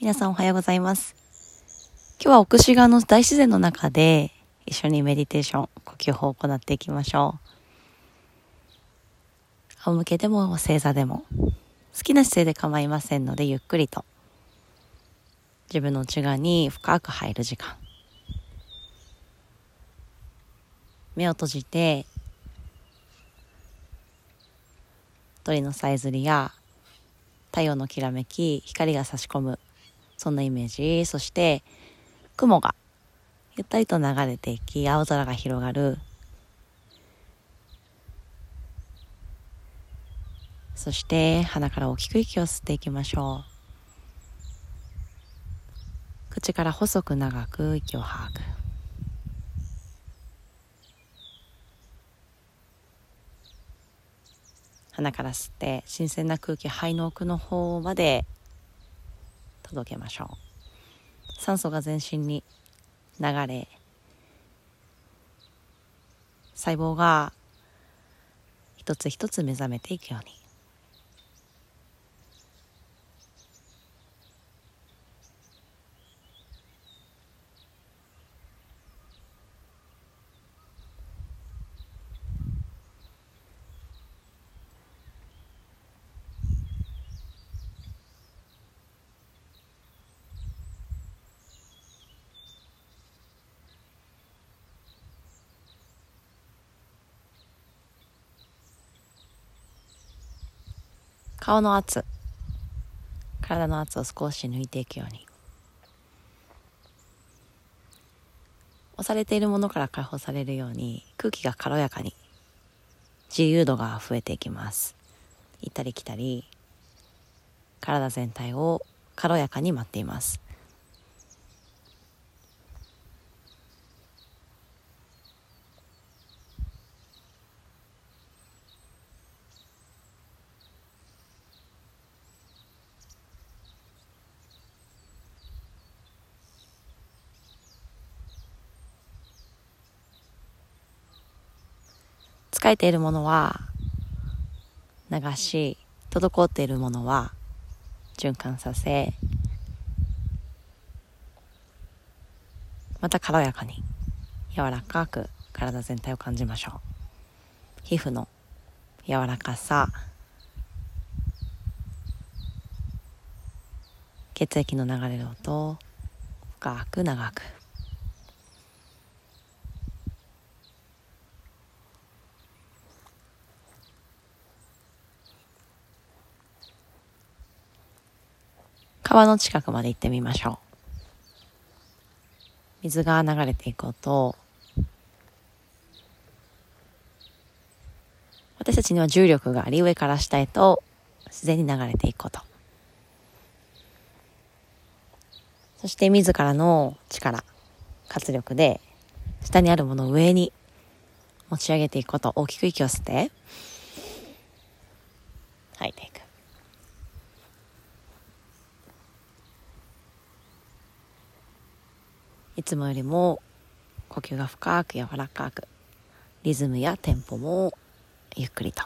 皆さんおはようございます。今日は奥志賀の大自然の中で一緒にメディテーション、呼吸法を行っていきましょう。仰向けでも正座でも好きな姿勢で構いませんのでゆっくりと自分の内側に深く入る時間目を閉じて鳥のさえずりや太陽のきらめき光が差し込むそんなイメージ。そして雲がゆったりと流れていき青空が広がる。そして鼻から大きく息を吸っていきましょう。口から細く長く息を吐く。鼻から吸って新鮮な空気肺の奥の方まで届けましょう。酸素が全身に流れ細胞が一つ一つ目覚めていくように。顔の圧。体の圧を少し抜いていくように。押されているものから解放されるように空気が軽やかに自由度が増えていきます。行ったり来たり体全体を軽やかに待っています。疲れているものは流し、滞っているものは循環させ、また軽やかに柔らかく体全体を感じましょう。皮膚の柔らかさ、血液の流れる音、深く長く。川の近くまで行ってみましょう。水が流れていく音。私たちには重力があり上から下へと自然に流れていくことそして自らの力活力で下にあるものを上に持ち上げていくこと。大きく息を吸って。吐いていくいつもよりも呼吸が深く柔らかくリズムやテンポもゆっくりと。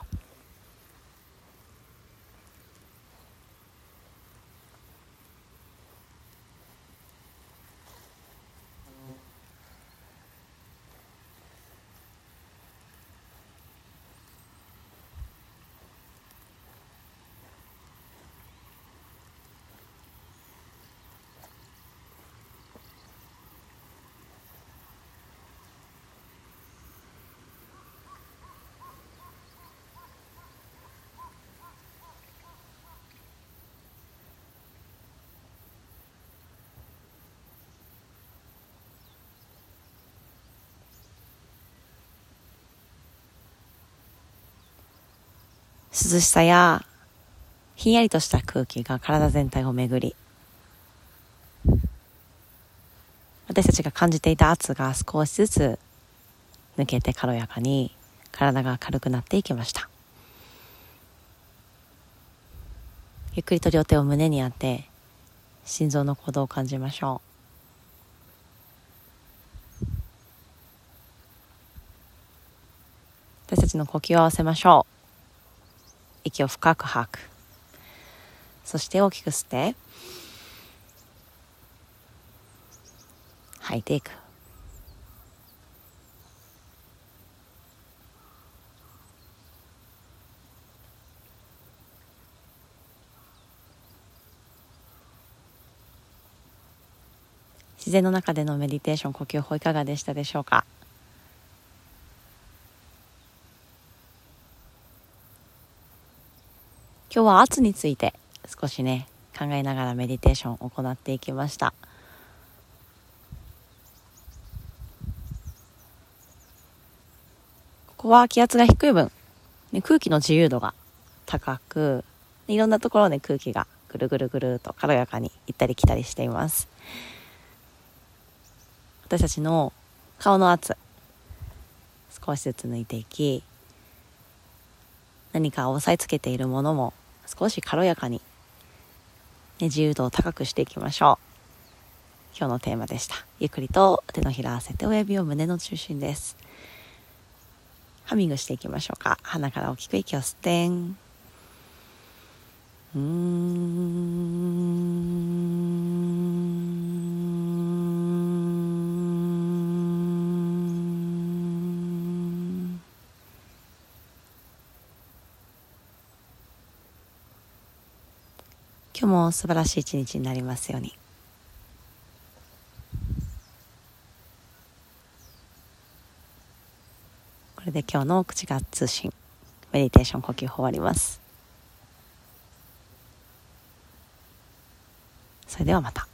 涼しさやひんやりとした空気が体全体を巡り私たちが感じていた圧が少しずつ抜けて軽やかに体が軽くなっていきました。ゆっくりと両手を胸に当て心臓の鼓動を感じましょう。私たちの呼吸を合わせましょう。息を深く吐く。そして大きく吸って吐いていく。自然の中でのメディテーション呼吸法いかがでしたでしょうか？今日は圧について少しね考えながらメディテーションを行っていきました。ここは気圧が低い分、ね、空気の自由度が高くいろんなところで空気がぐるぐるぐると軽やかに行ったり来たりしています。私たちの顔の圧少しずつ抜いていき何か押さえつけているものも少し軽やかに、ね、自由度を高くしていきましょう。今日のテーマでした。ゆっくりと手のひら合わせて親指を胸の中心です。ハミングしていきましょうか。鼻から大きく息を吸ってん。うーん。今日も素晴らしい一日になりますように。これで今日の口が通信メディテーション呼吸法終わります。それではまた。